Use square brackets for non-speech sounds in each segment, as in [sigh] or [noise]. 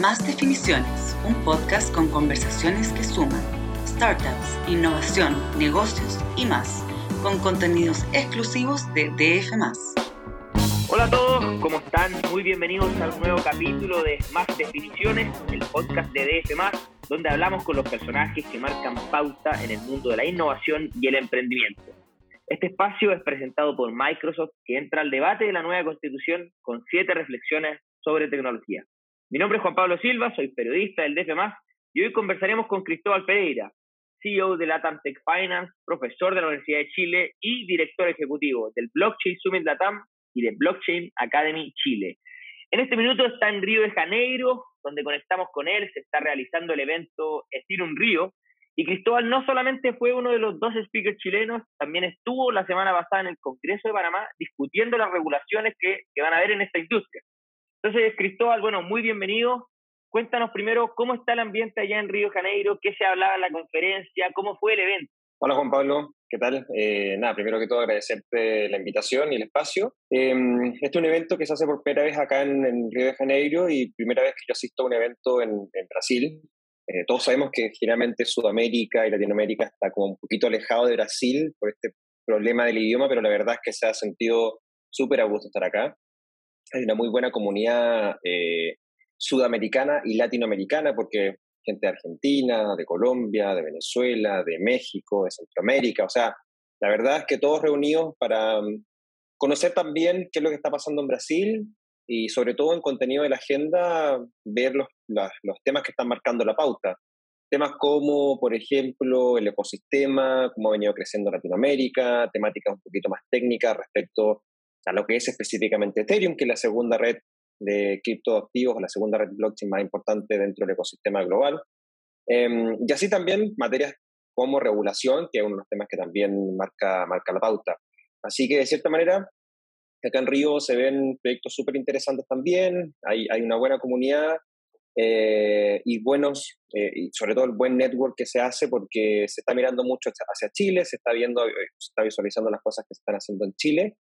Más Definiciones, un podcast con conversaciones que suman startups, innovación, negocios y más, con contenidos exclusivos de DF. Hola a todos, ¿cómo están? Muy bienvenidos a un nuevo capítulo de Más Definiciones, el podcast de DF, donde hablamos con los personajes que marcan pauta en el mundo de la innovación y el emprendimiento. Este espacio es presentado por Microsoft, que entra al debate de la nueva constitución con siete reflexiones sobre tecnología. Mi nombre es Juan Pablo Silva, soy periodista del DF+, y hoy conversaremos con Cristóbal Pereira, CEO de Latam Tech Finance, profesor de la Universidad de Chile y director ejecutivo del Blockchain Summit Latam y de Blockchain Academy Chile. En este minuto está en Río de Janeiro, donde conectamos con él, se está realizando el evento Ethereum Río, y Cristóbal no solamente fue uno de los dos speakers chilenos, también estuvo la semana pasada en el Congreso de Panamá discutiendo las regulaciones que, que van a haber en esta industria. Entonces, Cristóbal, bueno, muy bienvenido. Cuéntanos primero cómo está el ambiente allá en Río Janeiro, qué se hablaba en la conferencia, cómo fue el evento. Hola Juan Pablo, ¿qué tal? Eh, nada, primero que todo agradecerte la invitación y el espacio. Em, este es un evento que se hace por primera vez acá en, Río de Janeiro y primera vez que yo asisto a un evento en, Brasil. Eh, todos sabemos que generalmente Sudamérica y Latinoamérica está como un poquito alejado de Brasil por este problema del idioma, pero la verdad es que se ha sentido súper a gusto estar acá hay una muy buena comunidad eh, sudamericana y latinoamericana, porque gente de Argentina, de Colombia, de Venezuela, de México, de Centroamérica, o sea, la verdad es que todos reunidos para mm, conocer también qué es lo que está pasando en Brasil y sobre todo en contenido de la agenda, ver los, los temas que están marcando la pauta. Temas como, por ejemplo, el ecosistema, cómo ha venido creciendo Latinoamérica, temáticas un poquito más técnicas respecto a lo que es específicamente Ethereum, que es la segunda red de criptoactivos, la segunda red blockchain más importante dentro del ecosistema global. Em, y así también materias como regulación, que es uno de los temas que también marca, marca la pauta. Así que de cierta manera, acá en Río se ven proyectos súper interesantes también, hay, hay, una buena comunidad eh, y buenos, eh, y sobre todo el buen network que se hace porque se está mirando mucho hacia Chile, se está viendo, eh, se está visualizando las cosas que se están haciendo en Chile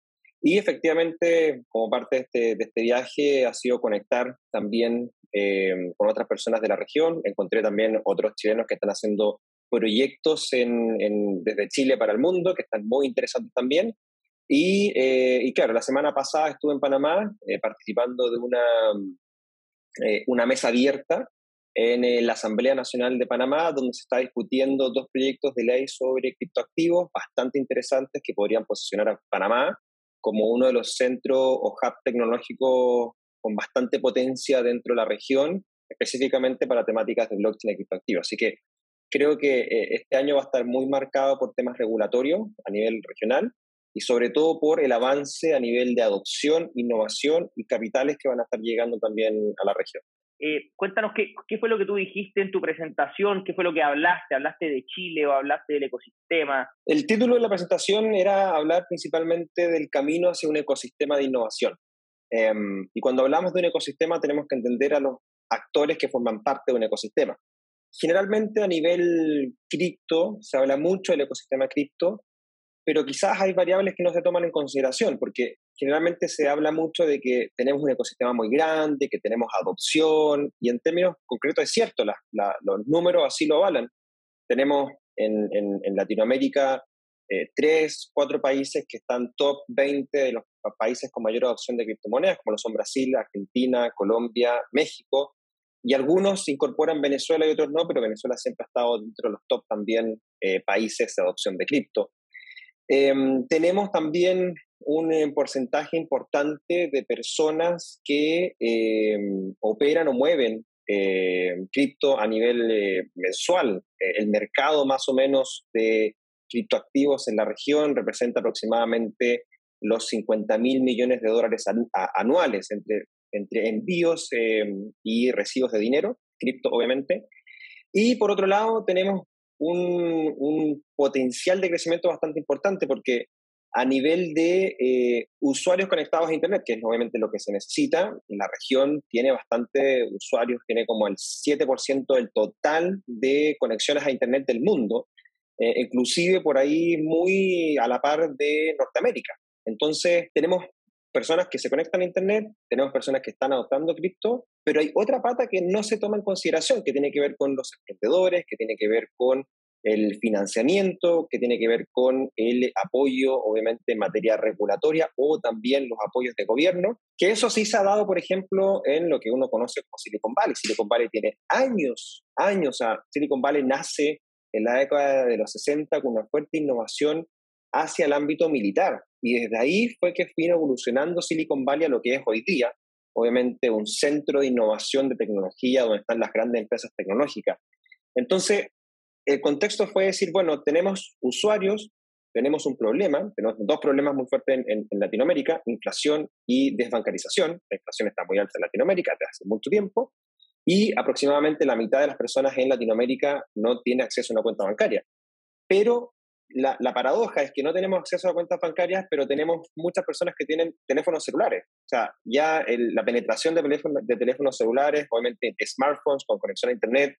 y efectivamente, como parte de este, de este viaje, ha sido conectar también eh, con otras personas de la región. Encontré también otros chilenos que están haciendo proyectos en, desde Chile para el mundo, que están muy interesantes también. Y, eh, claro, la semana pasada estuve en Panamá eh, participando de una, una mesa abierta en la Asamblea Nacional de Panamá, donde se está discutiendo dos proyectos de ley sobre criptoactivos bastante interesantes que podrían posicionar a Panamá como uno de los centros o hub tecnológicos con bastante potencia dentro de la región, específicamente para temáticas de blockchain y criptoactivos. Así que creo que eh, este año va a estar muy marcado por temas regulatorios a nivel regional y sobre todo por el avance a nivel de adopción, innovación y capitales que van a estar llegando también a la región. Eh, cuéntanos qué, fue lo que tú dijiste en tu presentación, qué fue lo que hablaste, hablaste de Chile o hablaste del ecosistema. El título de la presentación era hablar principalmente del camino hacia un ecosistema de innovación. Em, y cuando hablamos de un ecosistema tenemos que entender a los actores que forman parte de un ecosistema. Generalmente a nivel cripto se habla mucho del ecosistema cripto, pero quizás hay variables que no se toman en consideración, porque generalmente se habla mucho de que tenemos un ecosistema muy grande, que tenemos adopción, y en términos concretos es cierto, los números así lo avalan. Tenemos en, Latinoamérica eh, tres, cuatro países que están top 20 de los países con mayor adopción de criptomonedas, como lo son Brasil, Argentina, Colombia, México, y algunos incorporan Venezuela y otros no, pero Venezuela siempre ha estado dentro de los top también eh, países de adopción de cripto. Em, tenemos también un eh, porcentaje importante de personas que em, operan o mueven em, cripto a nivel eh, mensual. Eh, el mercado más o menos de criptoactivos en la región representa aproximadamente los 50 mil millones de dólares anuales entre, entre envíos y recibos de dinero, cripto obviamente. Y por otro lado tenemos un, potencial de crecimiento bastante importante porque a nivel de eh, usuarios conectados a Internet, que es obviamente lo que se necesita, la región tiene bastante usuarios, tiene como el 7% del total de conexiones a Internet del mundo, eh, inclusive por ahí muy a la par de Norteamérica. Entonces tenemos personas que se conectan a Internet, tenemos personas que están adoptando cripto, pero hay otra pata que no se toma en consideración, que tiene que ver con los emprendedores, que tiene que ver con el financiamiento, que tiene que ver con el apoyo, obviamente, en materia regulatoria o también los apoyos de gobierno, que eso sí se ha dado, por ejemplo, en lo que uno conoce como Silicon Valley. Silicon Valley tiene años, años, o Silicon Valley nace en la década de los 60 con una fuerte innovación hacia el ámbito militar. Y desde ahí fue que vino evolucionando Silicon Valley a lo que es hoy día, obviamente un centro de innovación de tecnología donde están las grandes empresas tecnológicas. Entonces, el contexto fue decir, bueno, tenemos usuarios, tenemos un problema, tenemos dos problemas muy fuertes en, Latinoamérica, inflación y desbancarización. La inflación está muy alta en Latinoamérica desde hace mucho tiempo y aproximadamente la mitad de las personas en Latinoamérica no tiene acceso a una cuenta bancaria. Pero la, paradoja es que no tenemos acceso a cuentas bancarias, pero tenemos muchas personas que tienen teléfonos celulares. O sea, ya la penetración de, de teléfonos celulares, obviamente smartphones con conexión a Internet,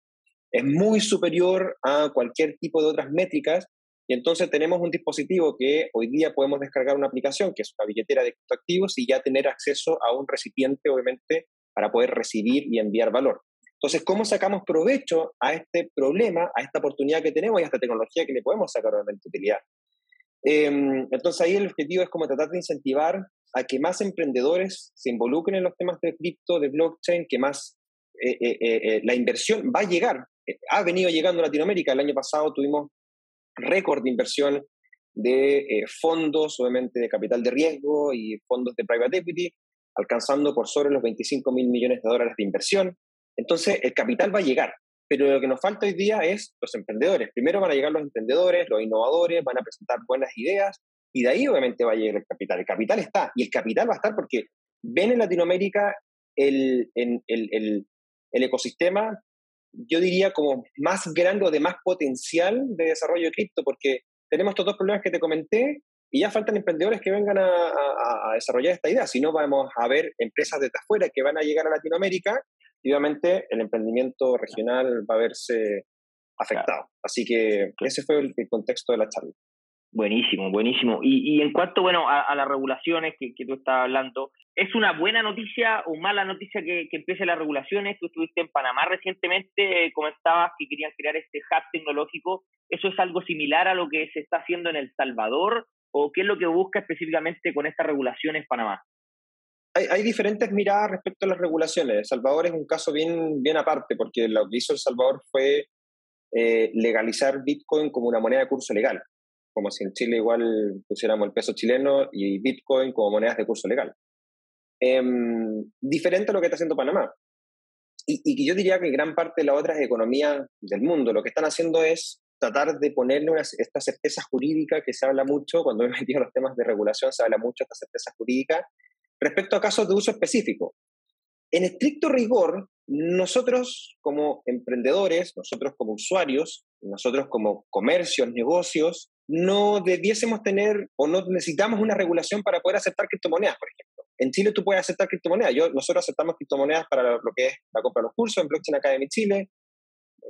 es muy superior a cualquier tipo de otras métricas. Y entonces tenemos un dispositivo que hoy día podemos descargar una aplicación, que es una billetera de criptoactivos, y ya tener acceso a un recipiente, obviamente, para poder recibir y enviar valor. Entonces, ¿cómo sacamos provecho a este problema, a esta oportunidad que tenemos y a esta tecnología que le podemos sacar realmente utilidad? Em, entonces, ahí el objetivo es como tratar de incentivar a que más emprendedores se involucren en los temas de cripto, de blockchain, que más eh, eh, eh, la inversión va a llegar, ha venido llegando a Latinoamérica. El año pasado tuvimos récord de inversión de fondos, obviamente de capital de riesgo y fondos de private equity, alcanzando por sobre los 25 mil millones de dólares de inversión. Entonces, el capital va a llegar, pero lo que nos falta hoy día es los emprendedores. Primero van a llegar los emprendedores, los innovadores, van a presentar buenas ideas y de ahí obviamente va a llegar el capital. El capital está y el capital va a estar porque ven en Latinoamérica el, el, el, el ecosistema, yo diría como más grande o de más potencial de desarrollo de cripto, porque tenemos estos dos problemas que te comenté y ya faltan emprendedores que vengan a, a, a desarrollar esta idea. Si no, vamos a ver empresas desde afuera que van a llegar a Latinoamérica obviamente el emprendimiento regional va a verse afectado. Así que ese fue el, contexto de la charla. Buenísimo, buenísimo. Y, en cuanto bueno, a, las regulaciones que, tú estabas hablando, ¿es una buena noticia o mala noticia que, que empiecen las regulaciones? Tú estuviste en Panamá recientemente, comentabas que querían crear este hub tecnológico. ¿Eso es algo similar a lo que se está haciendo en El Salvador? ¿O qué es lo que busca específicamente con estas regulaciones Panamá? hay, diferentes miradas respecto a las regulaciones. El Salvador es un caso bien, bien aparte, porque lo que hizo El Salvador fue eh, legalizar Bitcoin como una moneda de curso legal, como si en Chile igual pusiéramos el peso chileno y Bitcoin como monedas de curso legal. Em, diferente a lo que está haciendo Panamá. Y, y yo diría que gran parte de las otras economías del mundo lo que están haciendo es tratar de ponerle una, esta certeza jurídica que se habla mucho, cuando me metido en los temas de regulación se habla mucho de esta certeza jurídica, respecto a casos de uso específico. En estricto rigor, nosotros como emprendedores, nosotros como usuarios, nosotros como comercios, negocios, no debiésemos tener o no necesitamos una regulación para poder aceptar criptomonedas, por ejemplo. En Chile tú puedes aceptar criptomonedas. Yo, nosotros aceptamos criptomonedas para lo que es la compra de los cursos en Blockchain Academy Chile.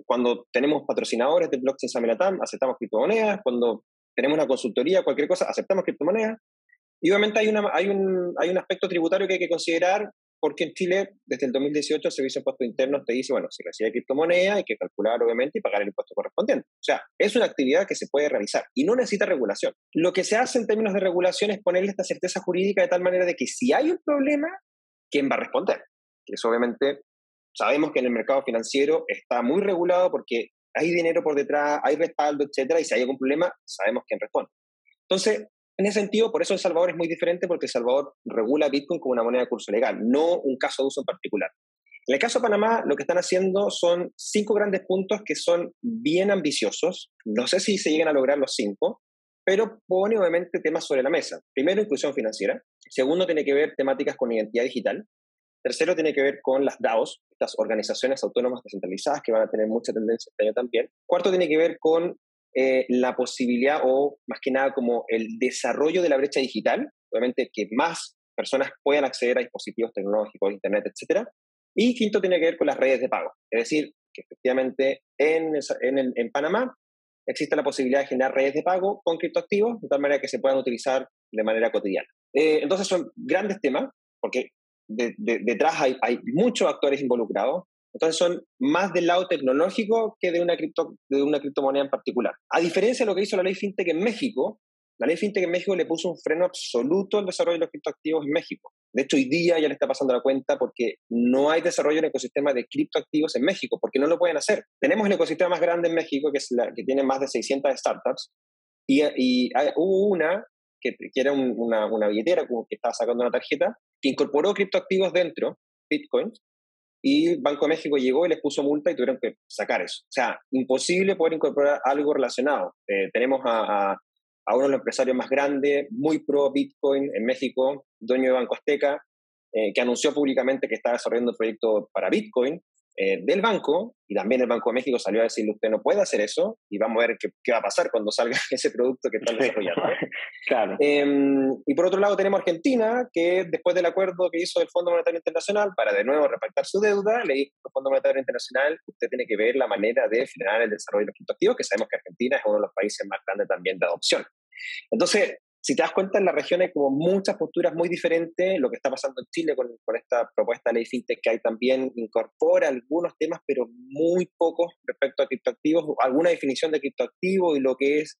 Cuando tenemos patrocinadores de Blockchain Samelatam, aceptamos criptomonedas. Cuando tenemos una consultoría, cualquier cosa, aceptamos criptomonedas. Y obviamente hay, una, hay, un, hay un aspecto tributario que hay que considerar porque en Chile, desde el 2018, el Servicio de Impuestos Internos te dice, bueno, si recibe criptomoneda hay que calcular, obviamente, y pagar el impuesto correspondiente. O sea, es una actividad que se puede realizar y no necesita regulación. Lo que se hace en términos de regulación es ponerle esta certeza jurídica de tal manera de que si hay un problema, ¿quién va a responder? Eso obviamente sabemos que en el mercado financiero está muy regulado porque hay dinero por detrás, hay respaldo, etcétera, y si hay algún problema, sabemos quién responde. Entonces, en ese sentido, por eso El Salvador es muy diferente porque El Salvador regula Bitcoin como una moneda de curso legal, no un caso de uso en particular. En el caso de Panamá, lo que están haciendo son cinco grandes puntos que son bien ambiciosos. No sé si se llegan a lograr los cinco, pero pone obviamente temas sobre la mesa. Primero, inclusión financiera. Segundo, tiene que ver temáticas con identidad digital. Tercero, tiene que ver con las DAOs, estas organizaciones autónomas descentralizadas que van a tener mucha tendencia este año también. Cuarto, tiene que ver con eh, la posibilidad o más que nada como el desarrollo de la brecha digital, obviamente que más personas puedan acceder a dispositivos tecnológicos, Internet, etc. Y quinto tiene que ver con las redes de pago, es decir, que efectivamente en, en, Panamá existe la posibilidad de generar redes de pago con criptoactivos de tal manera que se puedan utilizar de manera cotidiana. Eh, entonces son grandes temas, porque detrás hay, hay muchos actores involucrados. Entonces son más del lado tecnológico que de una, cripto, de una criptomoneda en particular. A diferencia de lo que hizo la ley FinTech en México, la ley FinTech en México le puso un freno absoluto al desarrollo de los criptoactivos en México. De hecho, hoy día ya le está pasando la cuenta porque no hay desarrollo en el ecosistema de criptoactivos en México, porque no lo pueden hacer. Tenemos el ecosistema más grande en México, que, es la, que tiene más de 600 startups, y, y hubo una que, que era una, una, billetera como que estaba sacando una tarjeta, que incorporó criptoactivos dentro, Bitcoin, y Banco de México llegó y les puso multa y tuvieron que sacar eso. O sea, imposible poder incorporar algo relacionado. Eh, tenemos a, a, a, uno de los empresarios más grandes, muy pro Bitcoin en México, dueño de Banco Azteca, eh, que anunció públicamente que estaba desarrollando un proyecto para Bitcoin eh, del banco, y también el Banco de México salió a decirle, usted no puede hacer eso, y vamos a ver qué, qué va a pasar cuando salga [laughs] ese producto que están desarrollando. [laughs] claro. Eh, y por otro lado tenemos Argentina, que después del acuerdo que hizo el Fondo Monetario Internacional para de nuevo repactar su deuda, le dijo al Fondo Monetario Internacional, usted tiene que ver la manera de frenar el desarrollo de los criptoactivos, que sabemos que Argentina es uno de los países más grandes también de adopción. Entonces, si te das cuenta, en la región hay como muchas posturas muy diferentes. Lo que está pasando en Chile con, esta propuesta de ley fintech que hay también incorpora algunos temas, pero muy pocos respecto a criptoactivos, alguna definición de criptoactivo y lo que es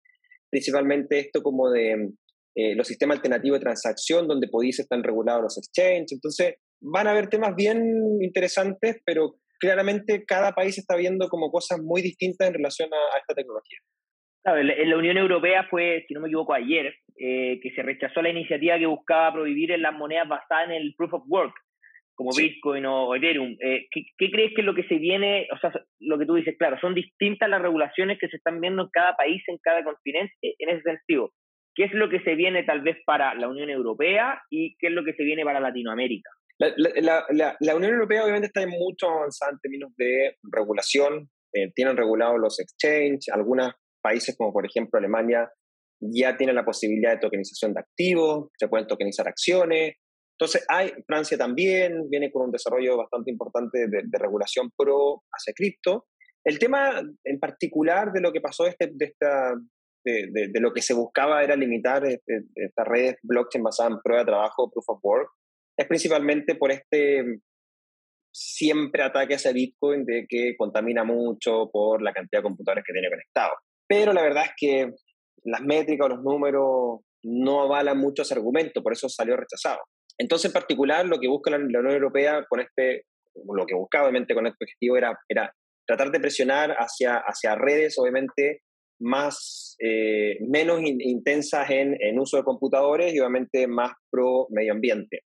principalmente esto como de eh, los sistemas alternativos de transacción, donde podéis están regulados los exchanges. Entonces, van a haber temas bien interesantes, pero claramente cada país está viendo como cosas muy distintas en relación a, a esta tecnología. En la Unión Europea fue, si no me equivoco, ayer, eh, que se rechazó la iniciativa que buscaba prohibir en las monedas basadas en el proof of work, como Bitcoin o Ethereum. Eh, ¿qué, ¿qué, crees que es lo que se viene? O sea, lo que tú dices, claro, son distintas las regulaciones que se están viendo en cada país, en cada continente, en ese sentido. ¿Qué es lo que se viene tal vez para la Unión Europea y qué es lo que se viene para Latinoamérica? La, la, la, la Unión Europea obviamente está mucho avanzada en términos de regulación. Eh, tienen regulados los exchanges, algunos países como por ejemplo Alemania ya tiene la posibilidad de tokenización de activos, se pueden tokenizar acciones. Entonces, hay, Francia también viene con un desarrollo bastante importante de, de regulación pro hacia cripto. El tema en particular de lo que pasó este, de, esta, de, de, de, lo que se buscaba era limitar este, estas redes blockchain basadas en prueba de trabajo, proof of work, es principalmente por este siempre ataque hacia Bitcoin de que contamina mucho por la cantidad de computadores que tiene conectados. Pero la verdad es que las métricas o los números no avalan mucho ese argumento, por eso salió rechazado. Entonces, en particular, lo que busca la, Unión Europea con este, lo que buscaba obviamente con este objetivo era, era tratar de presionar hacia, hacia redes, obviamente, más, eh, menos in, intensas en, en, uso de computadores y obviamente más pro medio ambiente.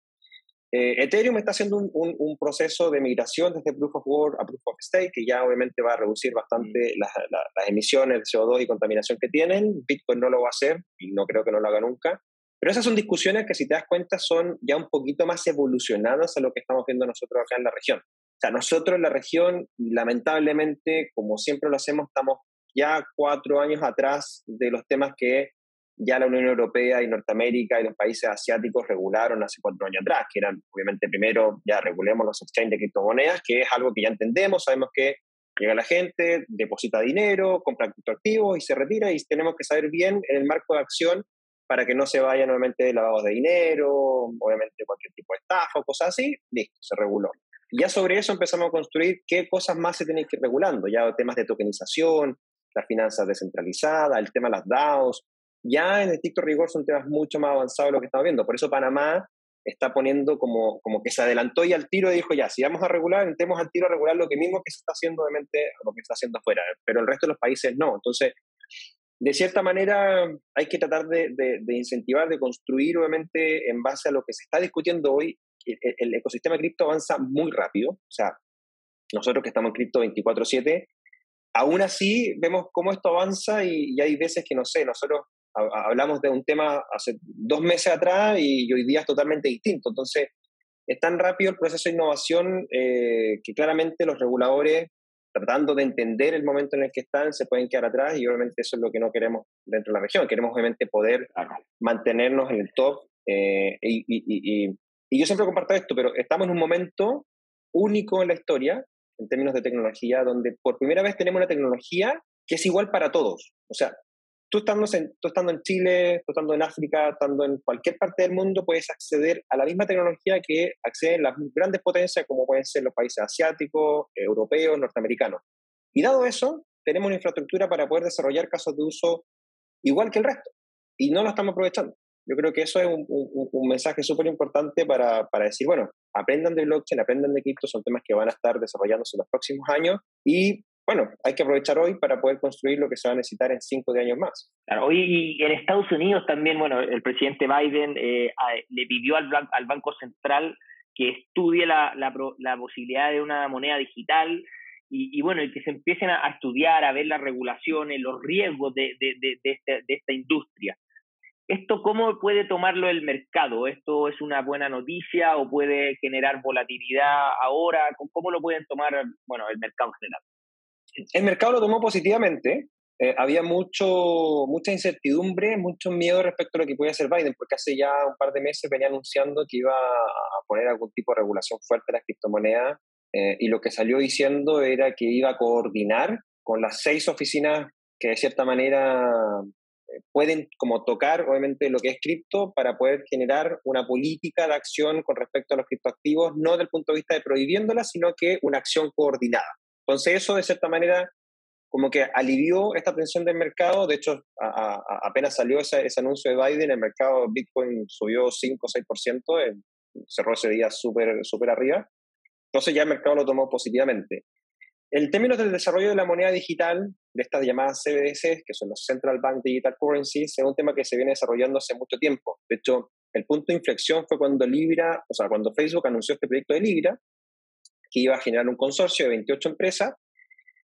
Eh, Ethereum está haciendo un, un, un, proceso de migración desde Proof of Work a Proof of Stake, que ya obviamente va a reducir bastante mm. las, las, las, emisiones de CO2 y contaminación que tienen. Bitcoin no lo va a hacer y no creo que no lo haga nunca. Pero esas son discusiones que, si te das cuenta, son ya un poquito más evolucionadas a lo que estamos viendo nosotros acá en la región. O sea, nosotros en la región, lamentablemente, como siempre lo hacemos, estamos ya cuatro años atrás de los temas que ya la Unión Europea y Norteamérica y los países asiáticos regularon hace cuatro años atrás, que eran, obviamente, primero ya regulemos los exchanges de criptomonedas, que es algo que ya entendemos, sabemos que llega la gente, deposita dinero, compra criptoactivos y se retira y tenemos que saber bien en el marco de acción para que no se vaya nuevamente lavados de dinero, obviamente cualquier tipo de estafa o cosas así, listo, se reguló. Ya sobre eso empezamos a construir qué cosas más se tienen que ir regulando, ya temas de tokenización, las finanzas descentralizadas, el tema de las DAOs, ya en estricto rigor son temas mucho más avanzados de lo que estamos viendo. Por eso Panamá está poniendo como, como que se adelantó y al tiro dijo, ya, si vamos a regular, entremos al tiro a regular lo que mismo que se está haciendo, obviamente, lo que está haciendo afuera, pero el resto de los países no. Entonces, de cierta manera, hay que tratar de, de, de incentivar, de construir, obviamente, en base a lo que se está discutiendo hoy. El, el ecosistema cripto avanza muy rápido, o sea, nosotros que estamos en cripto 24/7, aún así vemos cómo esto avanza y, y, hay veces que, no sé, nosotros hablamos de un tema hace dos meses atrás y hoy día es totalmente distinto. Entonces, es tan rápido el proceso de innovación eh, que claramente los reguladores, tratando de entender el momento en el que están, se pueden quedar atrás y obviamente eso es lo que no queremos dentro de la región. Queremos obviamente poder mantenernos en el top. Eh, y, y, y, y yo siempre comparto esto, pero estamos en un momento único en la historia en términos de tecnología, donde por primera vez tenemos una tecnología que es igual para todos. O sea, tú estando, en, tú estando en Chile, tú estando en África, estando en cualquier parte del mundo, puedes acceder a la misma tecnología que acceden las grandes potencias como pueden ser los países asiáticos, europeos, norteamericanos. Y dado eso, tenemos una infraestructura para poder desarrollar casos de uso igual que el resto. Y no lo estamos aprovechando. Yo creo que eso es un, un, mensaje súper importante para, para, decir, bueno, aprendan de blockchain, aprendan de cripto, son temas que van a estar desarrollándose en los próximos años y bueno, hay que aprovechar hoy para poder construir lo que se va a necesitar en cinco años más. Claro, hoy en Estados Unidos también, bueno, el presidente Biden eh, le pidió al, al, Banco Central que estudie la, la, la, posibilidad de una moneda digital y, bueno, y que se empiecen a, estudiar, a ver las regulaciones, los riesgos de, de, de, de, este, de esta industria. ¿Esto cómo puede tomarlo el mercado? ¿Esto es una buena noticia o puede generar volatilidad ahora? ¿Cómo lo pueden tomar bueno, el mercado en general? El mercado lo tomó positivamente. Eh, había mucho, mucha incertidumbre, mucho miedo respecto a lo que podía hacer Biden, porque hace ya un par de meses venía anunciando que iba a poner algún tipo de regulación fuerte a las criptomonedas eh, y lo que salió diciendo era que iba a coordinar con las seis oficinas que de cierta manera eh, pueden como tocar obviamente lo que es cripto para poder generar una política de acción con respecto a los criptoactivos, no desde el punto de vista de prohibiéndolas, sino que una acción coordinada. Entonces eso de cierta manera como que alivió esta tensión del mercado, de hecho apenas salió ese, anuncio de Biden, el mercado Bitcoin subió 5 o 6%, cerró ese día súper super arriba, entonces ya el mercado lo tomó positivamente. En términos del desarrollo de la moneda digital, de estas llamadas CBDC, que son los Central Bank Digital Currencies, es un tema que se viene desarrollando hace mucho tiempo. De hecho, el punto de inflexión fue cuando Libra, o sea, cuando Facebook anunció este proyecto de Libra, que iba a generar un consorcio de 28 empresas,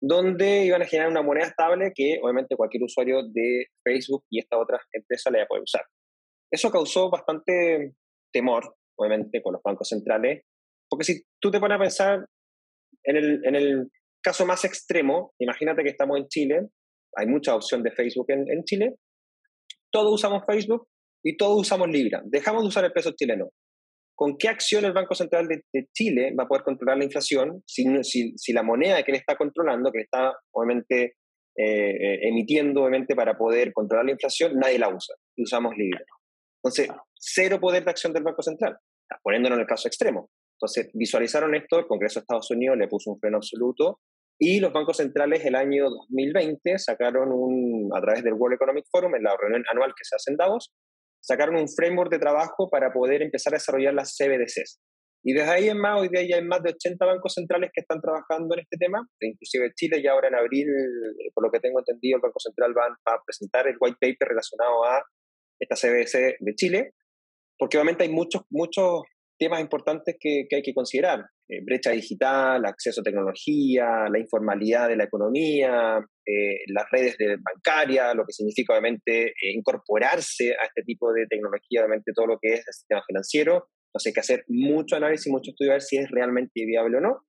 donde iban a generar una moneda estable que obviamente cualquier usuario de Facebook y esta otra empresa le iba a poder usar. Eso causó bastante temor, obviamente, con los bancos centrales, porque si tú te pones a pensar en el, en el caso más extremo, imagínate que estamos en Chile, hay mucha opción de Facebook en, en Chile, todos usamos Facebook y todos usamos Libra, dejamos de usar el peso chileno con qué acción el Banco Central de, Chile va a poder controlar la inflación si, si, la moneda que él está controlando, que está obviamente eh, eh, emitiendo obviamente para poder controlar la inflación, nadie la usa y usamos libre. Entonces, cero poder de acción del Banco Central, poniéndolo en el caso extremo. Entonces, visualizaron esto, el Congreso de Estados Unidos le puso un freno absoluto y los bancos centrales el año 2020 sacaron un, a través del World Economic Forum, en la reunión anual que se hace en Davos, sacaron un framework de trabajo para poder empezar a desarrollar las CBDCs. Y desde ahí en más, hoy día ya hay más de 80 bancos centrales que están trabajando en este tema, inclusive Chile, y ahora en abril, eh, por lo que tengo entendido, el Banco Central va a presentar el white paper relacionado a esta CBDC de Chile, porque obviamente hay muchos, muchos temas importantes que, que hay que considerar. Eh, brecha digital, acceso a tecnología, la informalidad de la economía, eh, las redes de bancaria, lo que significa obviamente eh, incorporarse a este tipo de tecnología, obviamente todo lo que es el sistema financiero. Entonces hay que hacer mucho análisis, mucho estudio a ver si es realmente viable o no.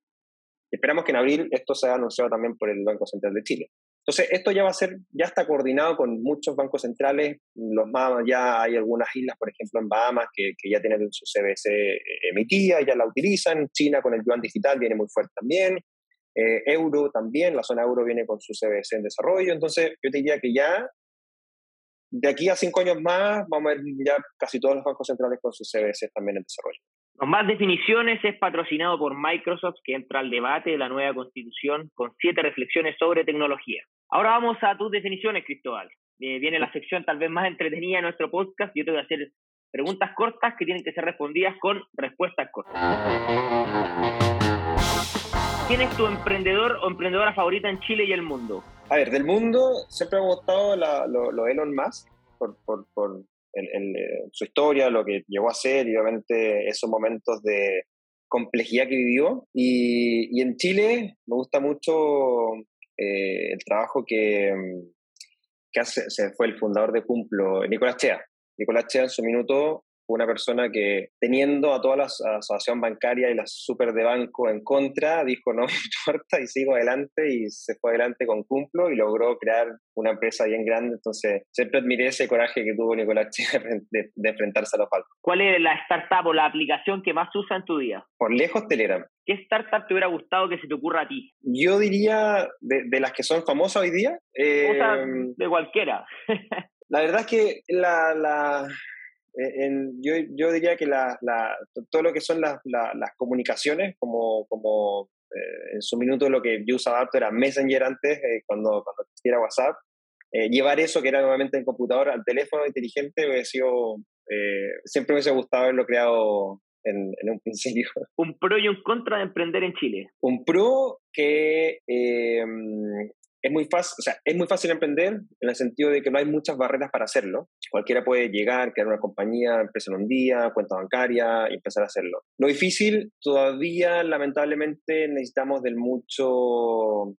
Esperamos que en abril esto sea anunciado también por el Banco Central de Chile. Entonces, esto ya va a ser, ya está coordinado con muchos bancos centrales, los más, ya hay algunas islas, por ejemplo, en Bahamas, que, que ya tienen su CBC eh, emitida, ya la utilizan, China con el yuan digital viene muy fuerte también, eh, euro también, la zona euro viene con su CBC en desarrollo, entonces yo diría que ya, de aquí a cinco años más, vamos a ver ya casi todos los bancos centrales con sus CBC también en desarrollo. Con más definiciones es patrocinado por Microsoft, que entra al debate de la nueva constitución con siete reflexiones sobre tecnología. Ahora vamos a tus definiciones, Cristóbal. Eh, viene la sección tal vez más entretenida de nuestro podcast. Yo te voy a hacer preguntas cortas que tienen que ser respondidas con respuestas cortas. ¿Quién es tu emprendedor o emprendedora favorita en Chile y el mundo? A ver, del mundo siempre me ha gustado lo, Elon Musk por, por, por eh, su historia, lo que llegó a ser y obviamente esos momentos de complejidad que vivió. Y, y en Chile me gusta mucho eh, el trabajo que, que hace, se fue el fundador de Cumplo, Nicolás Chea. Nicolás Chea en su minuto una persona que teniendo a toda la asociación bancaria y la super de banco en contra, dijo no [laughs] me importa y sigo adelante y se fue adelante con Cumplo y logró crear una empresa bien grande. Entonces, siempre admiré ese coraje que tuvo Nicolás [laughs] de, de, enfrentarse a los falcos. ¿Cuál es la startup o la aplicación que más usa en tu día? Por lejos, Telegram. ¿Qué startup te hubiera gustado que se te ocurra a ti? Yo diría, de, las que son famosas hoy día. Eh, de cualquiera. [laughs] la verdad es que la, la eh, yo, yo, diría que la, la, todo lo que son las, las comunicaciones, como, como eh, en su minuto lo que yo usaba harto era Messenger antes, cuando, cuando existiera WhatsApp, llevar eso que era nuevamente en computador al teléfono inteligente hubiese sido, siempre me hubiese gustado haberlo creado en, un principio. [laughs] Un pro y un contra de emprender en Chile. Un pro que eh, es muy fácil, o sea, es muy fácil emprender en el sentido de que no hay muchas barreras para hacerlo. Cualquiera puede llegar, crear una compañía, empezar un día, cuenta bancaria y empezar a hacerlo. Lo difícil, todavía lamentablemente necesitamos del mucho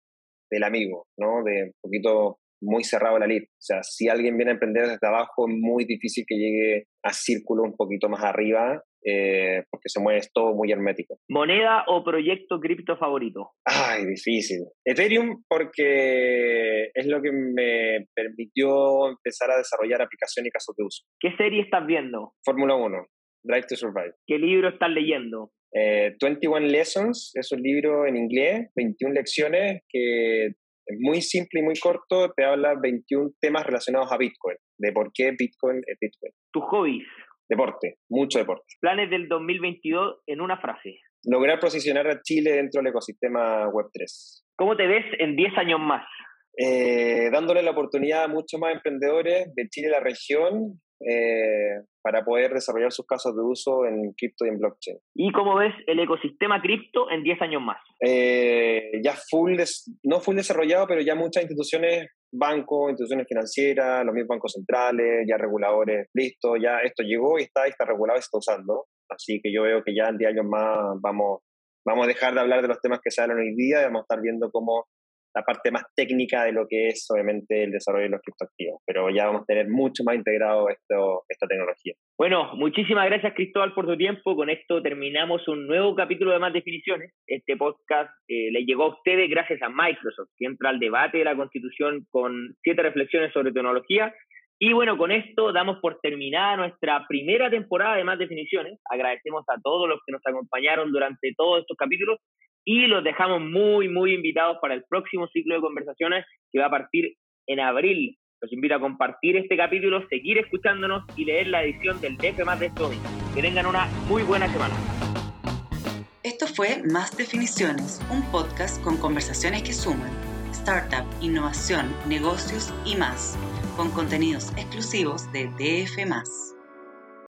del amigo, ¿no? De un poquito muy cerrado la lid. O sea, si alguien viene a emprender desde abajo, es muy difícil que llegue a círculo un poquito más arriba eh, porque se mueve todo muy hermético. ¿Moneda o proyecto cripto favorito? Ay, difícil. Ethereum porque es lo que me permitió empezar a desarrollar aplicaciones y casos de uso. ¿Qué serie estás viendo? Fórmula 1, Drive to Survive. ¿Qué libro estás leyendo? 21 eh, Lessons es un libro en inglés, 21 lecciones que es muy simple y muy corto, te habla 21 temas relacionados a Bitcoin, de por qué Bitcoin es Bitcoin. ¿Tus hobbies? Deporte, mucho deporte. Planes del 2022 en una frase. Lograr posicionar a Chile dentro del ecosistema Web3. ¿Cómo te ves en 10 años más? Eh, dándole la oportunidad a muchos más emprendedores de Chile y la región eh, para poder desarrollar sus casos de uso en cripto y en blockchain. ¿Y cómo ves el ecosistema cripto en 10 años más? Eh, ya full, no full desarrollado, pero ya muchas instituciones, bancos, instituciones financieras, los mismos bancos centrales, ya reguladores, listo, ya esto llegó y está, está regulado y está usando. Así que yo veo que ya en 10 años más vamos, vamos a dejar de hablar de los temas que se hablan hoy día y vamos a estar viendo cómo la parte más técnica de lo que es obviamente el desarrollo de los criptoactivos, pero ya vamos a tener mucho más integrado esto, esta tecnología. Bueno, muchísimas gracias Cristóbal por tu tiempo. Con esto terminamos un nuevo capítulo de Más Definiciones. Este podcast eh, le llegó a ustedes gracias a Microsoft, que entra al debate de la Constitución con siete reflexiones sobre tecnología. Y bueno, con esto damos por terminada nuestra primera temporada de Más Definiciones. Agradecemos a todos los que nos acompañaron durante todos estos capítulos y los dejamos muy, muy invitados para el próximo ciclo de conversaciones que va a partir en abril. Los invito a compartir este capítulo, seguir escuchándonos y leer la edición del DF más de esto. Que tengan una muy buena semana. Esto fue Más Definiciones, un podcast con conversaciones que suman startup, innovación, negocios y más, con contenidos exclusivos de DF.